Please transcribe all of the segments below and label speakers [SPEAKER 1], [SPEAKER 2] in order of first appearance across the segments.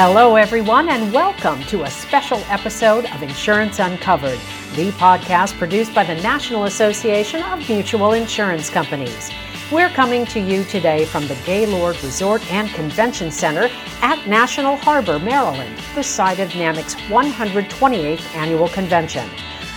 [SPEAKER 1] Hello, everyone, and welcome to a special episode of Insurance Uncovered, the podcast produced by the National Association of Mutual Insurance Companies. We're coming to you today from the Gaylord Resort and Convention Center at National Harbor, Maryland, the site of NAMIC's 128th annual convention.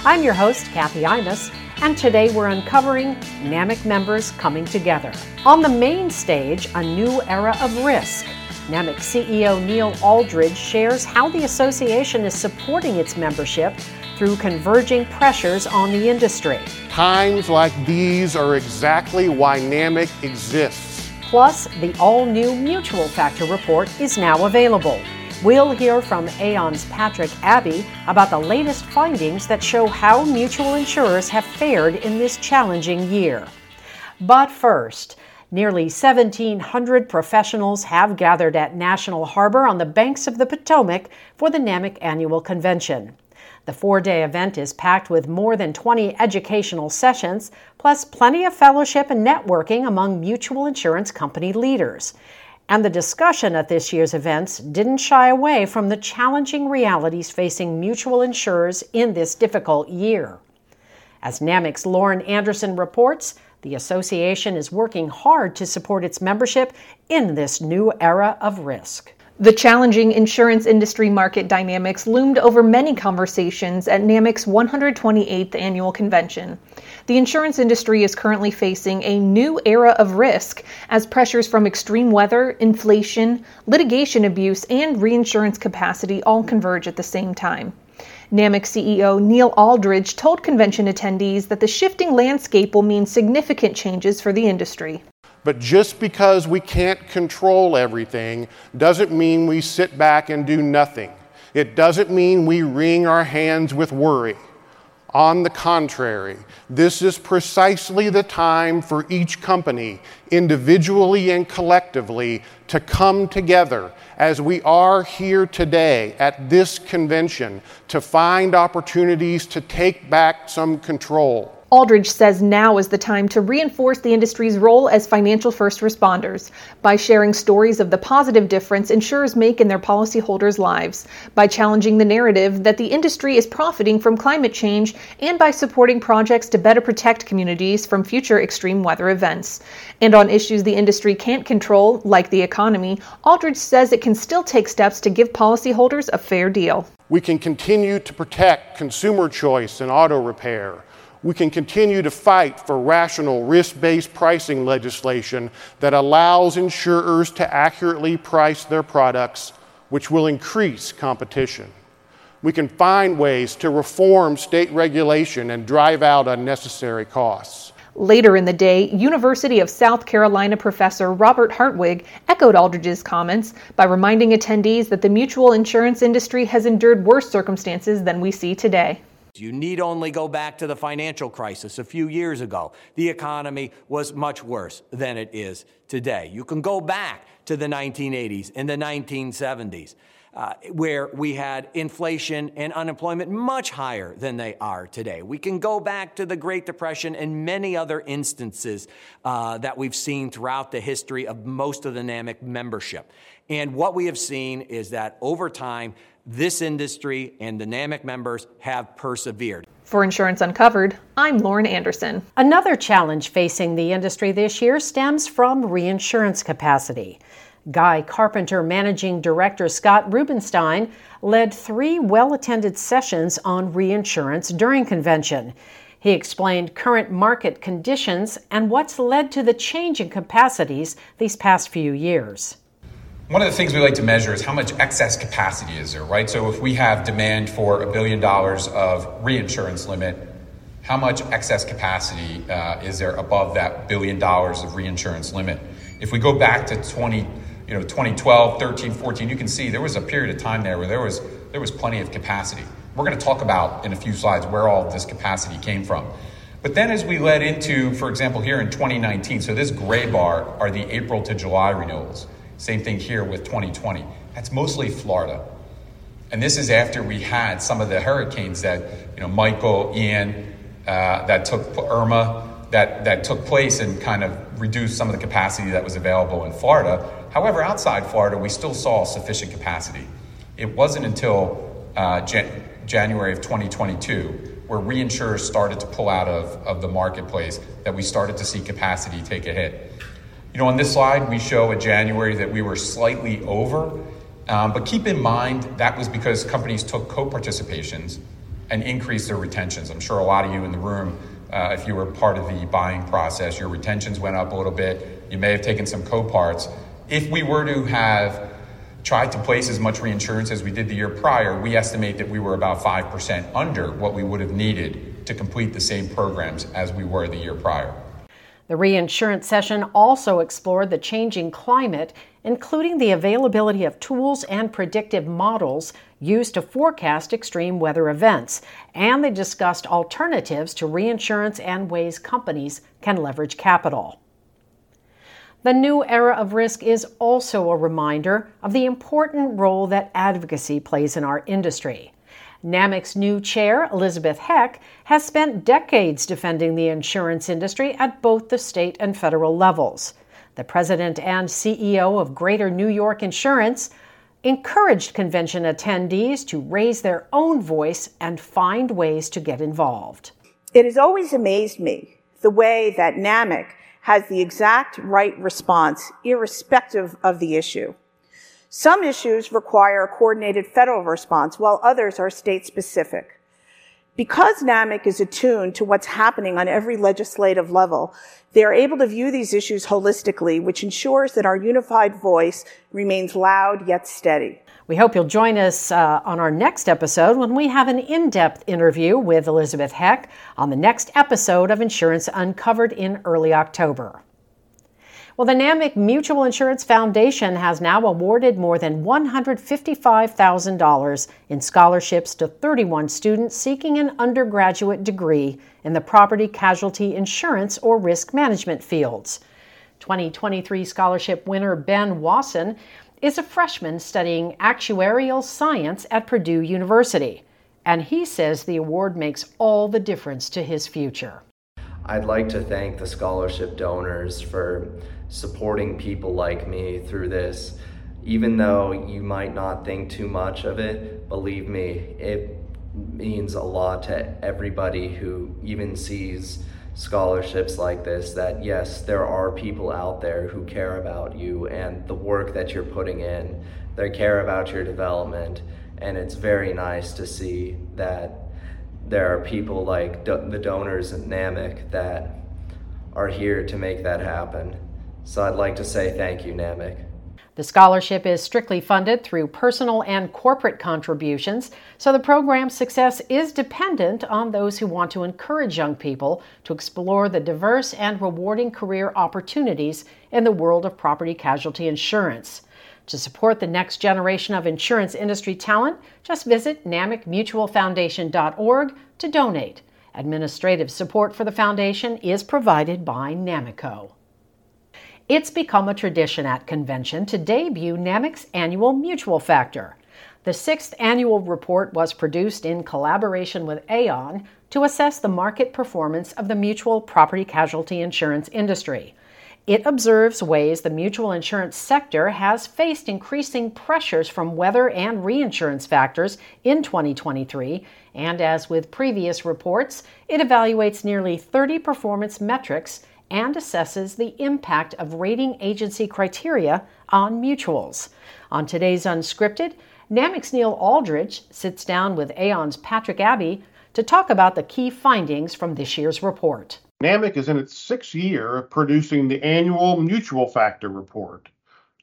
[SPEAKER 1] I'm your host, Kathy Imus, and today we're uncovering NAMIC members coming together. On the main stage, a new era of risk. NAMIC CEO Neil Alldredge shares how the association is supporting its membership through converging pressures on the industry.
[SPEAKER 2] Times like these are exactly why NAMIC exists.
[SPEAKER 1] Plus, the all new Mutual Factor report is now available. We'll hear from Aon's Patrick Abbe about the latest findings that show how mutual insurers have fared in this challenging year. But first, nearly 1,700 professionals have gathered at National Harbor on the banks of the Potomac for the NAMIC annual convention. The four day event is packed with more than 20 educational sessions, plus plenty of fellowship and networking among mutual insurance company leaders. And the discussion at this year's events didn't shy away from the challenging realities facing mutual insurers in this difficult year. As NAMIC's Lauren Anderson reports, the association is working hard to support its membership in this new era of risk.
[SPEAKER 3] The challenging insurance industry market dynamics loomed over many conversations at NAMIC's 128th annual convention. The insurance industry is currently facing a new era of risk as pressures from extreme weather, inflation, litigation abuse, and reinsurance capacity all converge at the same time. NAMIC CEO Neil Alldredge told convention attendees that the shifting landscape will mean significant changes for the industry.
[SPEAKER 2] But just because we can't control everything doesn't mean we sit back and do nothing. It doesn't mean we wring our hands with worry. On the contrary, this is precisely the time for each company, individually and collectively, to come together as we are here today at this convention to find opportunities to take back some control.
[SPEAKER 3] Alldredge says now is the time to reinforce the industry's role as financial first responders by sharing stories of the positive difference insurers make in their policyholders' lives, by challenging the narrative that the industry is profiting from climate change, and by supporting projects to better protect communities from future extreme weather events. And on issues the industry can't control, like the economy, Alldredge says it can still take steps to give policyholders a fair deal.
[SPEAKER 2] We can continue to protect consumer choice in auto repair we can continue to fight for rational risk based pricing legislation that allows insurers to accurately price their products, which will increase competition. We can find ways to reform state regulation and drive out unnecessary costs.
[SPEAKER 3] Later in the day, University of South Carolina professor Robert Hartwig echoed Alldredge's comments by reminding attendees that the mutual insurance industry has endured worse circumstances than we see today.
[SPEAKER 4] You need only go back to the financial crisis a few years ago. The economy was much worse than it is today. You can go back to the 1980s and the 1970s. Uh, where we had inflation and unemployment much higher than they are today. We can go back to the Great Depression and many other instances uh, that we've seen throughout the history of most of the NAMIC membership. And what we have seen is that over time, this industry and NAMIC members have persevered.
[SPEAKER 3] For Insurance Uncovered, I'm Lauren Anderson.
[SPEAKER 1] Another challenge facing the industry this year stems from reinsurance capacity. Guy Carpenter Managing Director Scott Rubenstein led three well attended sessions on reinsurance during convention. He explained current market conditions and what's led to the change in capacities these past few years.
[SPEAKER 5] One of the things we like to measure is how much excess capacity is there, right? So if we have demand for a billion dollars of reinsurance limit, how much excess capacity uh, is there above that billion dollars of reinsurance limit? If we go back to 20, you know, 2012, 13, 14, you can see there was a period of time there where there was there was plenty of capacity. We're going to talk about in a few slides where all this capacity came from. But then as we led into, for example, here in 2019, so this gray bar are the April to July renewals. Same thing here with 2020. That's mostly Florida. And this is after we had some of the hurricanes that, you know, Michael, Ian, uh, that took Irma, that, that took place and kind of reduced some of the capacity that was available in Florida. However, outside Florida, we still saw sufficient capacity. It wasn't until uh, Jan- January of 2022 where reinsurers started to pull out of, of the marketplace that we started to see capacity take a hit. You know, on this slide, we show a January that we were slightly over, um, but keep in mind that was because companies took co participations and increased their retentions. I'm sure a lot of you in the room uh, if you were part of the buying process, your retentions went up a little bit. You may have taken some co-parts. If we were to have tried to place as much reinsurance as we did the year prior, we estimate that we were about 5% under what we would have needed to complete the same programs as we were the year prior.
[SPEAKER 1] The reinsurance session also explored the changing climate, including the availability of tools and predictive models used to forecast extreme weather events, and they discussed alternatives to reinsurance and ways companies can leverage capital. The new era of risk is also a reminder of the important role that advocacy plays in our industry. NAMIC's new chair, Elizabeth Heck, has spent decades defending the insurance industry at both the state and federal levels. The president and CEO of Greater New York Insurance encouraged convention attendees to raise their own voice and find ways to get involved.
[SPEAKER 6] It has always amazed me the way that NAMIC has the exact right response, irrespective of the issue. Some issues require a coordinated federal response, while others are state specific. Because NAMIC is attuned to what's happening on every legislative level, they are able to view these issues holistically, which ensures that our unified voice remains loud yet steady.
[SPEAKER 1] We hope you'll join us uh, on our next episode when we have an in depth interview with Elizabeth Heck on the next episode of Insurance Uncovered in early October. Well, the NAMIC Mutual Insurance Foundation has now awarded more than $155,000 in scholarships to 31 students seeking an undergraduate degree in the property casualty insurance or risk management fields. 2023 scholarship winner Ben Wasson is a freshman studying actuarial science at Purdue University, and he says the award makes all the difference to his future.
[SPEAKER 7] I'd like to thank the scholarship donors for supporting people like me through this. Even though you might not think too much of it, believe me, it means a lot to everybody who even sees scholarships like this that yes, there are people out there who care about you and the work that you're putting in. They care about your development, and it's very nice to see that there are people like do- the donors at NAMIC that are here to make that happen. So I'd like to say thank you, NAMIC.
[SPEAKER 1] The scholarship is strictly funded through personal and corporate contributions, so the program's success is dependent on those who want to encourage young people to explore the diverse and rewarding career opportunities in the world of property casualty insurance. To support the next generation of insurance industry talent, just visit NAMICMutualFoundation.org to donate. Administrative support for the foundation is provided by NAMICO. It's become a tradition at convention to debut NAMIC's annual Mutual Factor. The sixth annual report was produced in collaboration with Aon to assess the market performance of the mutual property casualty insurance industry. It observes ways the mutual insurance sector has faced increasing pressures from weather and reinsurance factors in 2023, and as with previous reports, it evaluates nearly 30 performance metrics and assesses the impact of rating agency criteria on mutuals. On today's Unscripted, NAMIC's Neil Alldredge sits down with Aon's Patrick Abbe to talk about the key findings from this year's report.
[SPEAKER 8] NAMIC is in its sixth year of producing the annual Mutual Factor Report.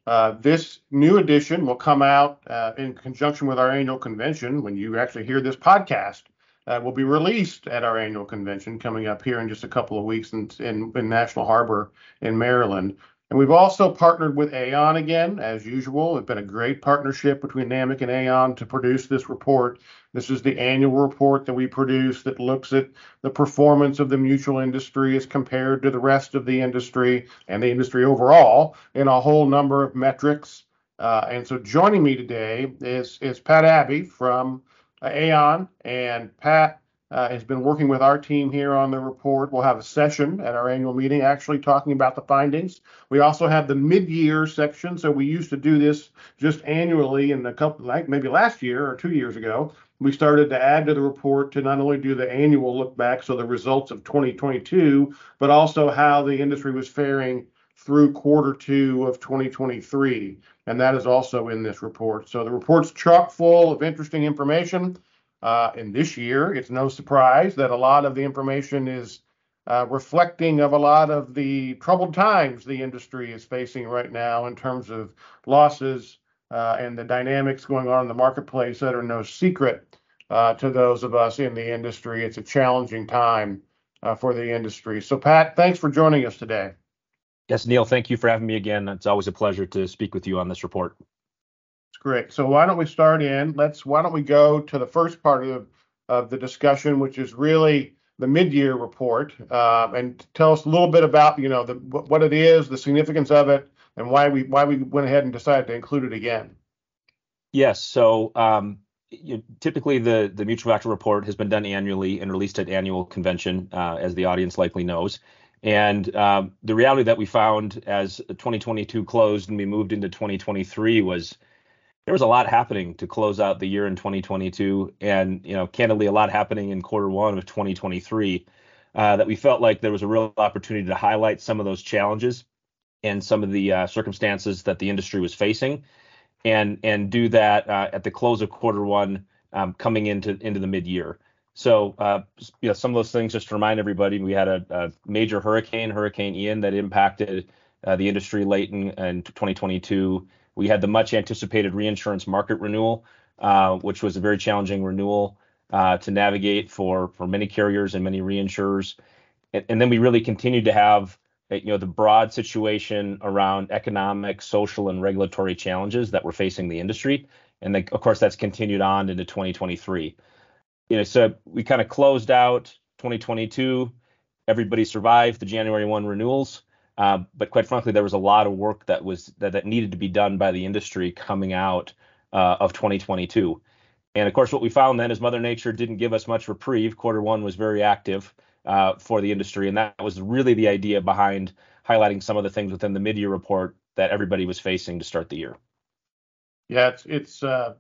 [SPEAKER 8] Uh, this new edition will come out uh, in conjunction with our annual convention when you actually hear this podcast uh, will be released at our annual convention coming up here in just a couple of weeks in, in, in National Harbor in Maryland. And we've also partnered with Aon again, as usual. It's been a great partnership between NAMIC and Aon to produce this report. This is the annual report that we produce that looks at the performance of the mutual industry as compared to the rest of the industry and the industry overall in a whole number of metrics. Uh, and so joining me today is, is Pat Abbe from Aon. And Pat, uh, has been working with our team here on the report. We'll have a session at our annual meeting actually talking about the findings. We also have the mid-year section. So we used to do this just annually in a couple, like maybe last year or two years ago. We started to add to the report to not only do the annual look back, so the results of 2022, but also how the industry was faring through quarter two of 2023. And that is also in this report. So the report's chock full of interesting information. Uh, and this year, it's no surprise that a lot of the information is uh, reflecting of a lot of the troubled times the industry is facing right now in terms of losses uh, and the dynamics going on in the marketplace that are no secret uh, to those of us in the industry. It's a challenging time uh, for the industry. So, Pat, thanks for joining us today.
[SPEAKER 9] Yes, Neil, thank you for having me again. It's always a pleasure to speak with you on this report.
[SPEAKER 8] It's great. So why don't we start in? Let's why don't we go to the first part of of the discussion, which is really the mid-year report, uh, and tell us a little bit about you know the what it is, the significance of it, and why we why we went ahead and decided to include it again.
[SPEAKER 9] Yes. So um, you, typically the the mutual factor report has been done annually and released at annual convention, uh, as the audience likely knows. And um, the reality that we found as 2022 closed and we moved into 2023 was there was a lot happening to close out the year in 2022, and you know, candidly, a lot happening in quarter one of 2023. Uh, that we felt like there was a real opportunity to highlight some of those challenges and some of the uh, circumstances that the industry was facing, and and do that uh, at the close of quarter one, um, coming into into the mid year. So, uh, you know, some of those things just to remind everybody, we had a, a major hurricane, Hurricane Ian, that impacted uh, the industry late in, in 2022. We had the much anticipated reinsurance market renewal, uh, which was a very challenging renewal uh, to navigate for for many carriers and many reinsurers. And, and then we really continued to have uh, you know the broad situation around economic, social, and regulatory challenges that were facing the industry. And then, of course, that's continued on into 2023. You know, so we kind of closed out 2022. Everybody survived the January 1 renewals. Uh, but quite frankly, there was a lot of work that was that, that needed to be done by the industry coming out uh, of 2022. And of course, what we found then is Mother Nature didn't give us much reprieve. Quarter one was very active uh, for the industry, and that was really the idea behind highlighting some of the things within the mid-year report that everybody was facing to start the year.
[SPEAKER 8] Yeah, it's it's uh,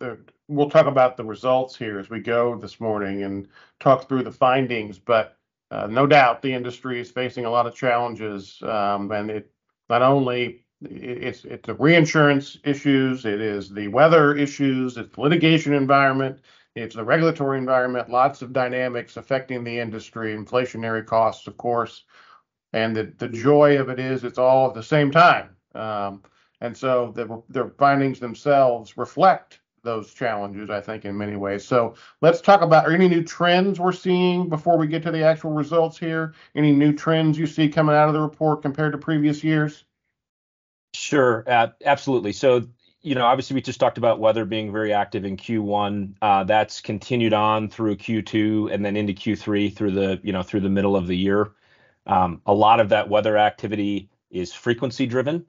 [SPEAKER 8] we'll talk about the results here as we go this morning and talk through the findings, but uh, no doubt the industry is facing a lot of challenges, um, and it not only it's it's the reinsurance issues, it is the weather issues, it's the litigation environment, it's the regulatory environment, lots of dynamics affecting the industry, inflationary costs, of course, and the the joy of it is it's all at the same time, um, and so the findings themselves reflect those challenges, I think, in many ways. So let's talk about any new trends we're seeing before we get to the actual results here. Any new trends you see coming out of the report compared to previous years?
[SPEAKER 9] Sure, uh, absolutely. So, you know, obviously we just talked about weather being very active in Q1. Uh, that's continued on through Q2 and then into Q3 through the, you know, through the middle of the year. Um, a lot of that weather activity is frequency driven.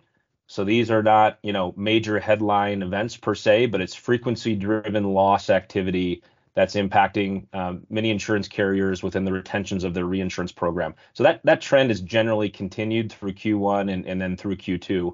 [SPEAKER 9] So these are not, you know, major headline events per se, but it's frequency-driven loss activity that's impacting um, many insurance carriers within the retentions of their reinsurance program. So that that trend is generally continued through Q1 and, and then through Q2.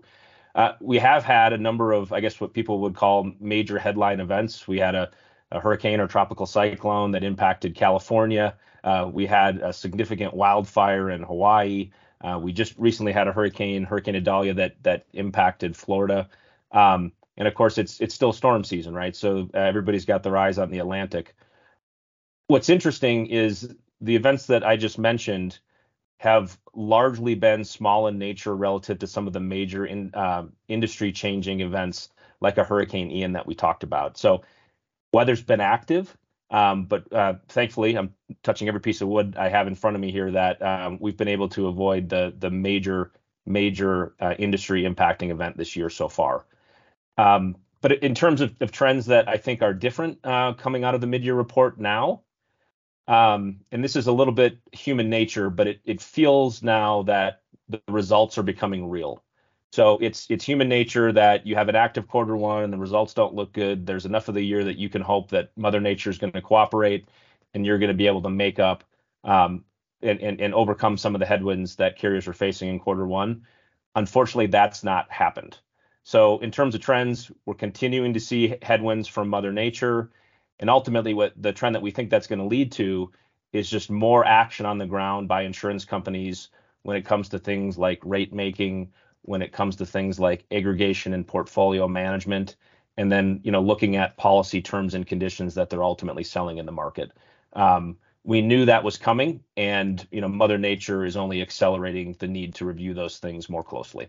[SPEAKER 9] Uh, we have had a number of, I guess, what people would call major headline events. We had a, a hurricane or tropical cyclone that impacted California. Uh, we had a significant wildfire in Hawaii. Uh, we just recently had a hurricane, Hurricane Idalia, that that impacted Florida. Um, and of course, it's it's still storm season, right? So uh, everybody's got their eyes on the Atlantic. What's interesting is the events that I just mentioned have largely been small in nature relative to some of the major in, uh, industry changing events like a Hurricane Ian that we talked about. So weather's been active, um, but uh, thankfully, I'm touching every piece of wood I have in front of me here that um, we've been able to avoid the the major major uh, industry impacting event this year so far. Um, but in terms of, of, trends that I think are different uh, coming out of the mid-year report now, um, and this is a little bit human nature, but it, it feels now that the results are becoming real. So it's it's human nature that you have an active quarter one and the results don't look good. There's enough of the year that you can hope that Mother Nature is going to cooperate and you're going to be able to make up um, and, and, and overcome some of the headwinds that carriers are facing in quarter one. Unfortunately, that's not happened. So in terms of trends, we're continuing to see headwinds from Mother Nature. And ultimately, what the trend that we think that's going to lead to is just more action on the ground by insurance companies when it comes to things like rate making, when it comes to things like aggregation and portfolio management, and then you know looking at policy terms and conditions that they're ultimately selling in the market. Um, we knew that was coming, and you know Mother Nature is only accelerating the need to review those things more closely.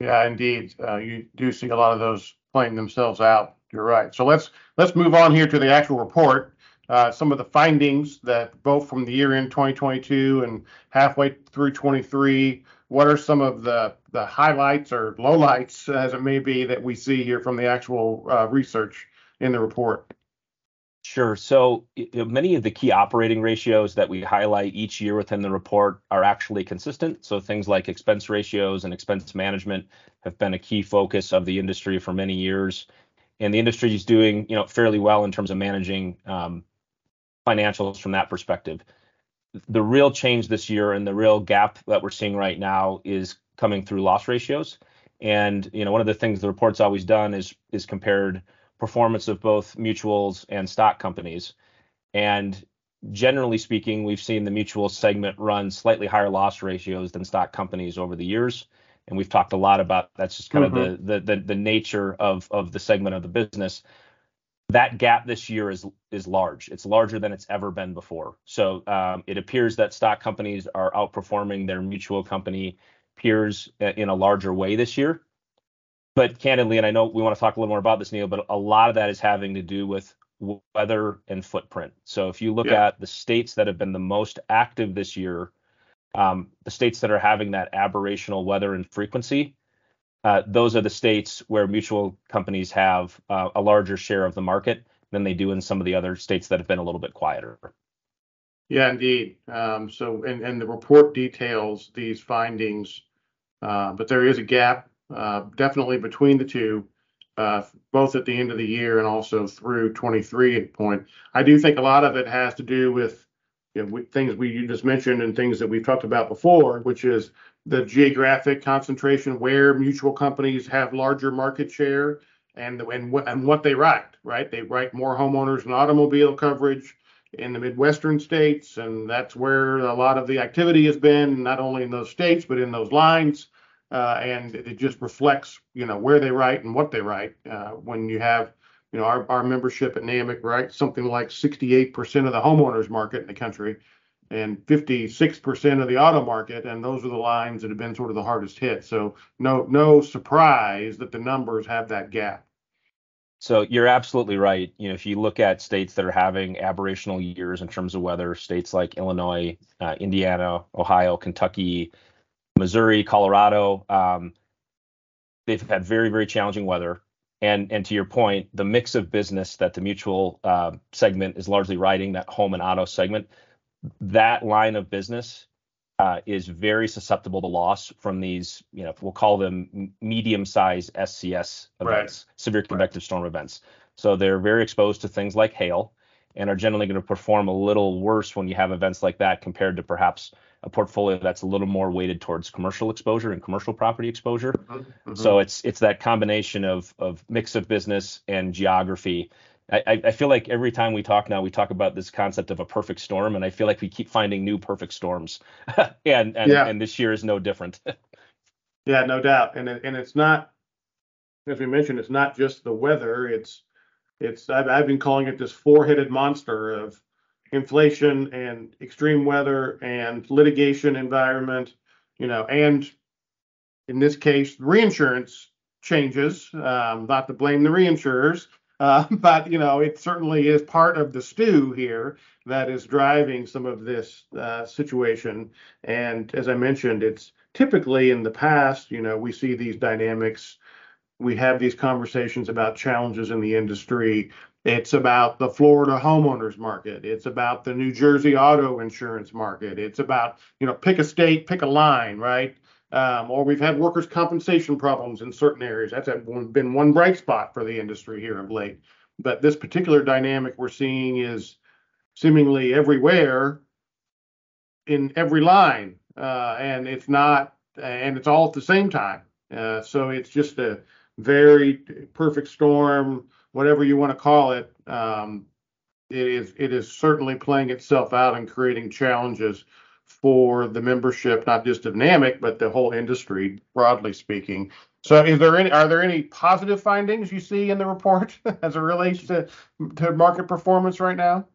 [SPEAKER 8] Yeah, indeed, uh, you do see a lot of those playing themselves out. You're right. So let's let's move on here to the actual report. Uh, some of the findings that both from the year end 2022 and halfway through 23 what are some of the the highlights or lowlights as it may be that we see here from the actual uh, research in the report
[SPEAKER 9] Sure. So many of the key operating ratios that we highlight each year within the report are actually consistent. So things like expense ratios and expense management have been a key focus of the industry for many years, and the industry is doing you know fairly well in terms of managing um, financials from that perspective. The real change this year and the real gap that we're seeing right now is coming through loss ratios. And you know, one of the things the report's always done is is compared performance of both mutuals and stock companies. And generally speaking, we've seen the mutual segment run slightly higher loss ratios than stock companies over the years. And we've talked a lot about that's just kind mm-hmm. of the, the the the nature of of the segment of the business that gap this year is is large. It's larger than it's ever been before. So um, it appears that stock companies are outperforming their mutual company peers in a larger way this year. But candidly, and I know we want to talk a little more about this, Neil, but a lot of that is having to do with weather and footprint. So if you look yeah. at the states that have been the most active this year, um, the states that are having that aberrational weather and frequency, uh, those are the states where mutual companies have uh, a larger share of the market than they do in some of the other states that have been a little bit quieter.
[SPEAKER 8] Yeah, indeed. Um, so, and, and the report details these findings, uh, but there is a gap uh, definitely between the two, uh, both at the end of the year and also through 23 point. I do think a lot of it has to do with you know, we, things we just mentioned and things that we've talked about before, which is the geographic concentration where mutual companies have larger market share and and and what they write, right? They write more homeowners and automobile coverage in the Midwestern states, and that's where a lot of the activity has been, not only in those states but in those lines. Uh, and it just reflects, you know, where they write and what they write. Uh, when you have, you know, our, our membership at NAMIC, right, something like 68% of the homeowners market in the country and 56% of the auto market, and those are the lines that have been sort of the hardest hit. So no no surprise that the numbers have that gap.
[SPEAKER 9] So you're absolutely right. You know, if you look at states that are having aberrational years in terms of weather, states like Illinois, uh, Indiana, Ohio, Kentucky, Missouri, Colorado, um, they've had very very challenging weather. And and to your point, the mix of business that the mutual uh, segment is largely riding, that home and auto segment, that line of business uh, is very susceptible to loss from these, you know, we'll call them medium-sized SCS events, right. severe convective right. storm events. So they're very exposed to things like hail and are generally going to perform a little worse when you have events like that compared to perhaps a portfolio that's a little more weighted towards commercial exposure and commercial property exposure. Mm-hmm. So it's it's that combination of of mix of business and geography I, I feel like every time we talk now, we talk about this concept of a perfect storm, and I feel like we keep finding new perfect storms, and and, yeah. and this year is no different.
[SPEAKER 8] yeah, no doubt, and and it's not, as we mentioned, it's not just the weather. It's it's I've, I've been calling it this four-headed monster of inflation and extreme weather and litigation environment, you know, and in this case, reinsurance changes. Um, not to blame the reinsurers uh, but you know, it certainly is part of the stew here that is driving some of this uh, situation. And as I mentioned, it's typically in the past, you know, we see these dynamics. We have these conversations about challenges in the industry. It's about the Florida homeowners market. It's about the New Jersey auto insurance market. It's about, you know, pick a state, pick a line, right? Um, or we've had workers' compensation problems in certain areas. That's been one bright spot for the industry here of late. But this particular dynamic we're seeing is seemingly everywhere in every line, uh, and it's not, and it's all at the same time. Uh, so it's just a very perfect storm, whatever you want to call it. Um, it is it is certainly playing itself out and creating challenges for the membership, not just of NAMIC, but the whole industry, broadly speaking. So, is there any are there any positive findings you see in the report as it relates to to market performance right now?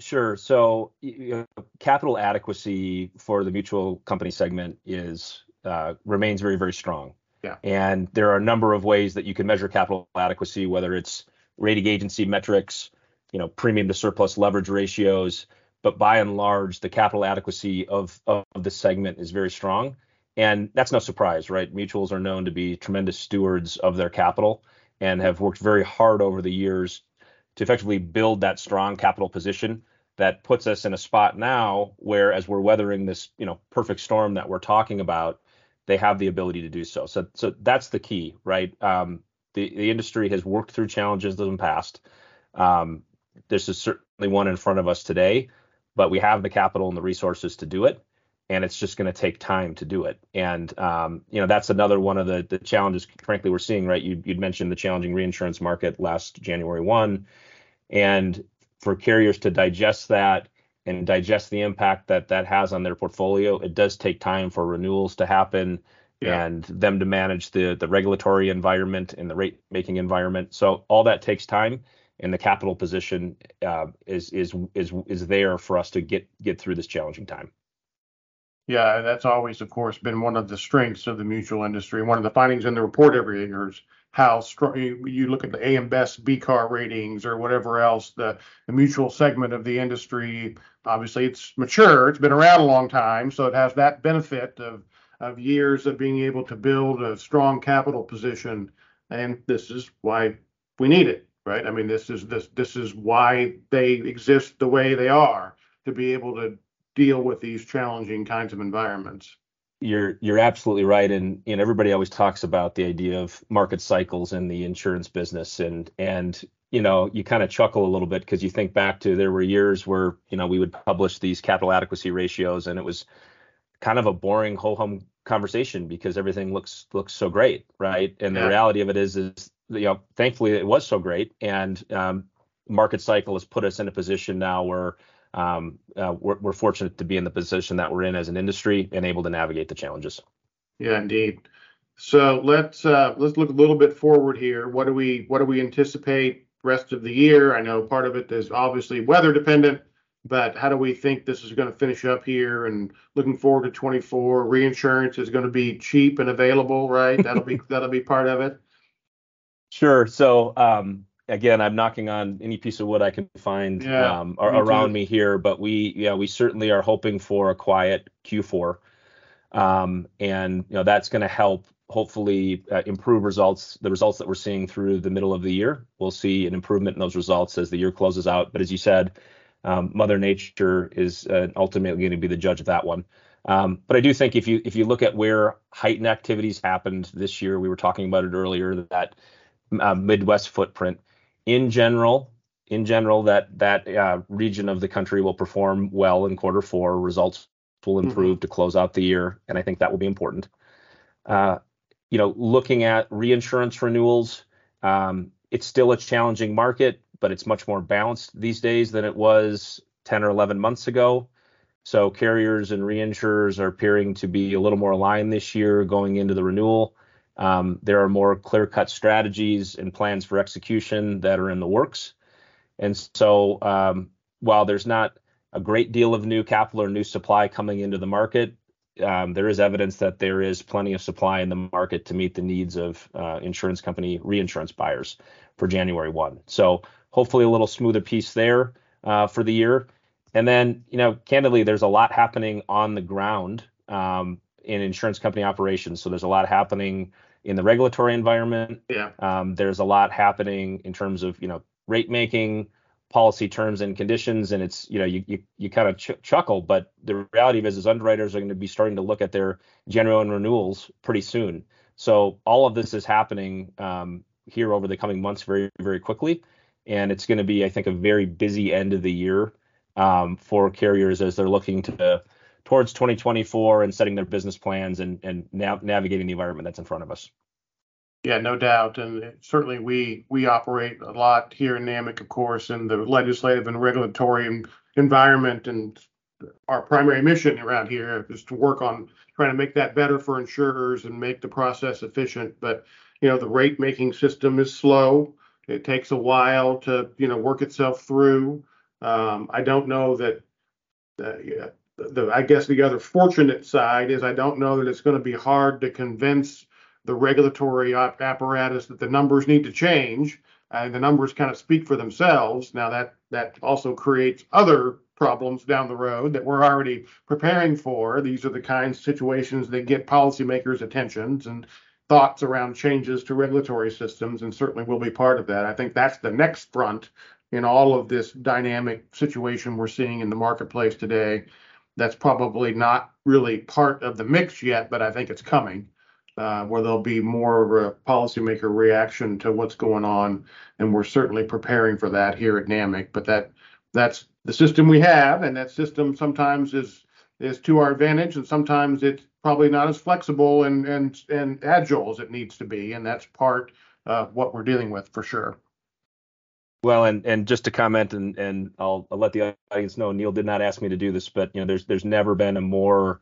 [SPEAKER 9] Sure. So, you know, capital adequacy for the mutual company segment is uh, remains very very strong.
[SPEAKER 8] Yeah.
[SPEAKER 9] And there are a number of ways that you can measure capital adequacy, whether it's rating agency metrics, you know, premium to surplus leverage ratios, but by and large, the capital adequacy of, of the segment is very strong. And that's no surprise, right? Mutuals are known to be tremendous stewards of their capital and have worked very hard over the years to effectively build that strong capital position that puts us in a spot now where as we're weathering this, you know, perfect storm that we're talking about, they have the ability to do so. So so that's the key, right? Um, the the industry has worked through challenges in the past. Um, this is certainly one in front of us today, but we have the capital and the resources to do it, and it's just going to take time to do it. And um, you know that's another one of the the challenges, frankly, we're seeing. Right, you you'd mentioned the challenging reinsurance market last January one, and for carriers to digest that and digest the impact that that has on their portfolio, it does take time for renewals to happen. Yeah. and them to manage the the regulatory environment and the rate making environment. So all that takes time and the capital position uh, is is is is there for us to get get through this challenging time.
[SPEAKER 8] Yeah, that's always, of course, been one of the strengths of the mutual industry. One of the findings in the report every year is how strong you look at the AM Best BCAR ratings or whatever else. The, the mutual segment of the industry, obviously, it's mature. It's been around a long time, so it has that benefit of of years of being able to build a strong capital position. And this is why we need it right? I mean, this is this this is why they exist the way they are to be able to deal with these challenging kinds of environments.
[SPEAKER 9] You're you're absolutely right, and you know everybody always talks about the idea of market cycles in the insurance business, and and you know you kind of chuckle a little bit because you think back to there were years where you know we would publish these capital adequacy ratios, and it was kind of a boring ho hum conversation because everything looks looks so great, right? And yeah. the reality of it is is you know, thankfully it was so great, and um, market cycle has put us in a position now where um, uh, we're, we're, fortunate to be in the position that we're in as an industry and able to navigate the challenges.
[SPEAKER 8] Yeah, indeed. So let's uh, let's look a little bit forward here. What do we what do we anticipate rest of the year? I know part of it is obviously weather dependent, but how do we think this is going to finish up here? And looking forward to 24, reinsurance is going to be cheap and available, right? That'll be that'll be part of it.
[SPEAKER 9] Sure. So um, again, I'm knocking on any piece of wood I can find yeah, um, me around me here, but we yeah we certainly are hoping for a quiet Q4, um, and you know that's going to help hopefully uh, improve results the results that we're seeing through the middle of the year. We'll see an improvement in those results as the year closes out. But as you said, um, Mother Nature is uh, ultimately going to be the judge of that one. Um, but I do think if you if you look at where heightened activities happened this year, we were talking about it earlier that uh, Midwest footprint. In general, in general, that that uh, region of the country will perform well in quarter four. Results will mm-hmm. improve mm-hmm. to close out the year, and I think that will be important. Uh, you know, looking at reinsurance renewals, um, it's still a challenging market, but it's much more balanced these days than it was 10 or 11 months ago. So carriers and reinsurers are appearing to be a little more aligned this year going into the renewal. Um, there are more clear cut strategies and plans for execution that are in the works. And so, um, while there's not a great deal of new capital or new supply coming into the market, um, there is evidence that there is plenty of supply in the market to meet the needs of uh, insurance company reinsurance buyers for January 1. So, hopefully, a little smoother piece there uh, for the year. And then, you know, candidly, there's a lot happening on the ground um, in insurance company operations. So, there's a lot happening in the regulatory environment.
[SPEAKER 8] Yeah.
[SPEAKER 9] Um, there's a lot happening in terms of you know rate making, policy terms and conditions, and it's you know you you, you kind of ch- chuckle, but the reality is, is underwriters are going to be starting to look at their general and renewals pretty soon. So all of this is happening um, here over the coming months very very quickly, and it's going to be I think a very busy end of the year um, for carriers as they're looking to towards 2024 and setting their business plans and and nav- navigating the environment that's in front of us.
[SPEAKER 8] Yeah, no doubt. And certainly we we operate a lot here in NAMIC, of course, in the legislative and regulatory environment. And our primary mission around here is to work on trying to make that better for insurers and make the process efficient. But you know, the rate making system is slow. It takes a while to you know work itself through. Um, I don't know that. Uh, the I guess the other fortunate side is I don't know that it's going to be hard to convince the regulatory apparatus that the numbers need to change and the numbers kind of speak for themselves. Now that that also creates other problems down the road that we're already preparing for. These are the kinds of situations that get policymakers' attentions and thoughts around changes to regulatory systems, and certainly will be part of that. I think that's the next front in all of this dynamic situation we're seeing in the marketplace today. That's probably not really part of the mix yet, but I think it's coming uh, where there'll be more of a policymaker reaction to what's going on, and we're certainly preparing for that here at NAMIC. But that that's the system we have, and that system sometimes is is to our advantage, and sometimes it's probably not as flexible and and and agile as it needs to be, and that's part of what we're dealing with for sure.
[SPEAKER 9] Well, and and just to comment, and and I'll, I'll let the audience know, Neil did not ask me to do this, but you know, there's there's never been a more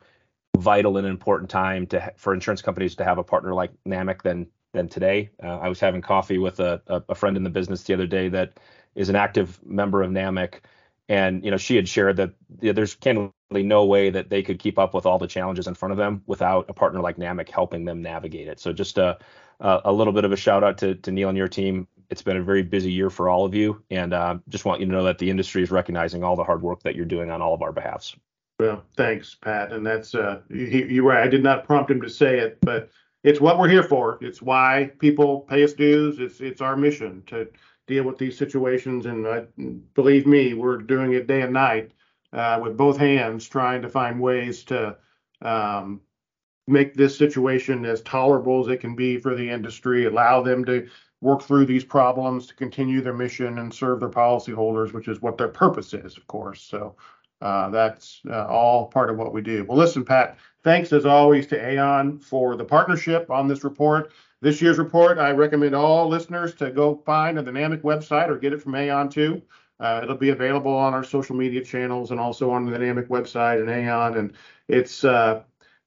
[SPEAKER 9] vital and important time to for insurance companies to have a partner like NAMIC than than today. Uh, I was having coffee with a, a friend in the business the other day that is an active member of NAMIC, and you know she had shared that you know, there's candidly no way that they could keep up with all the challenges in front of them without a partner like NAMIC helping them navigate it. So just a a little bit of a shout out to, to Neil and your team. It's been a very busy year for all of you, and uh, just want you to know that the industry is recognizing all the hard work that you're doing on all of our behalfs.
[SPEAKER 8] Well, thanks, Pat. And that's uh, you, are right. I did not prompt him to say it, but it's what we're here for. It's why people pay us dues. It's it's our mission to deal with these situations. And uh, believe me, we're doing it day and night uh, with both hands, trying to find ways to um, make this situation as tolerable as it can be for the industry. Allow them to work through these problems to continue their mission and serve their policyholders, which is what their purpose is, of course. So uh, that's uh, all part of what we do. Well, listen, Pat, thanks as always to Aon for the partnership on this report. This year's report, I recommend all listeners to go find the NAMIC website or get it from Aon too. Uh, it'll be available on our social media channels and also on the NAMIC website and Aon. And it's uh,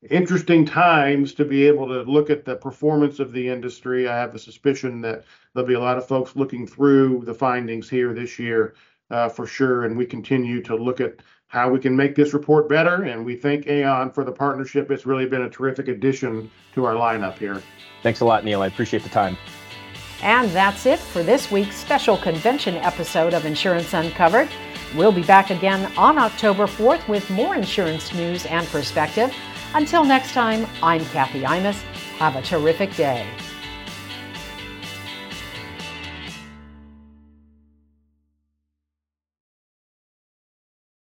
[SPEAKER 8] interesting times to be able to look at the performance of the industry. I have a suspicion that there'll be a lot of folks looking through the findings here this year uh, for sure. And we continue to look at how we can make this report better. And we thank Aon for the partnership. It's really been a terrific addition to our lineup here.
[SPEAKER 9] Thanks a lot, Neil. I appreciate the time.
[SPEAKER 1] And that's it for this week's special convention episode of Insurance Uncovered. We'll be back again on October 4th with more insurance news and perspective. Until next time, I'm Kathy Imus. Have a terrific day.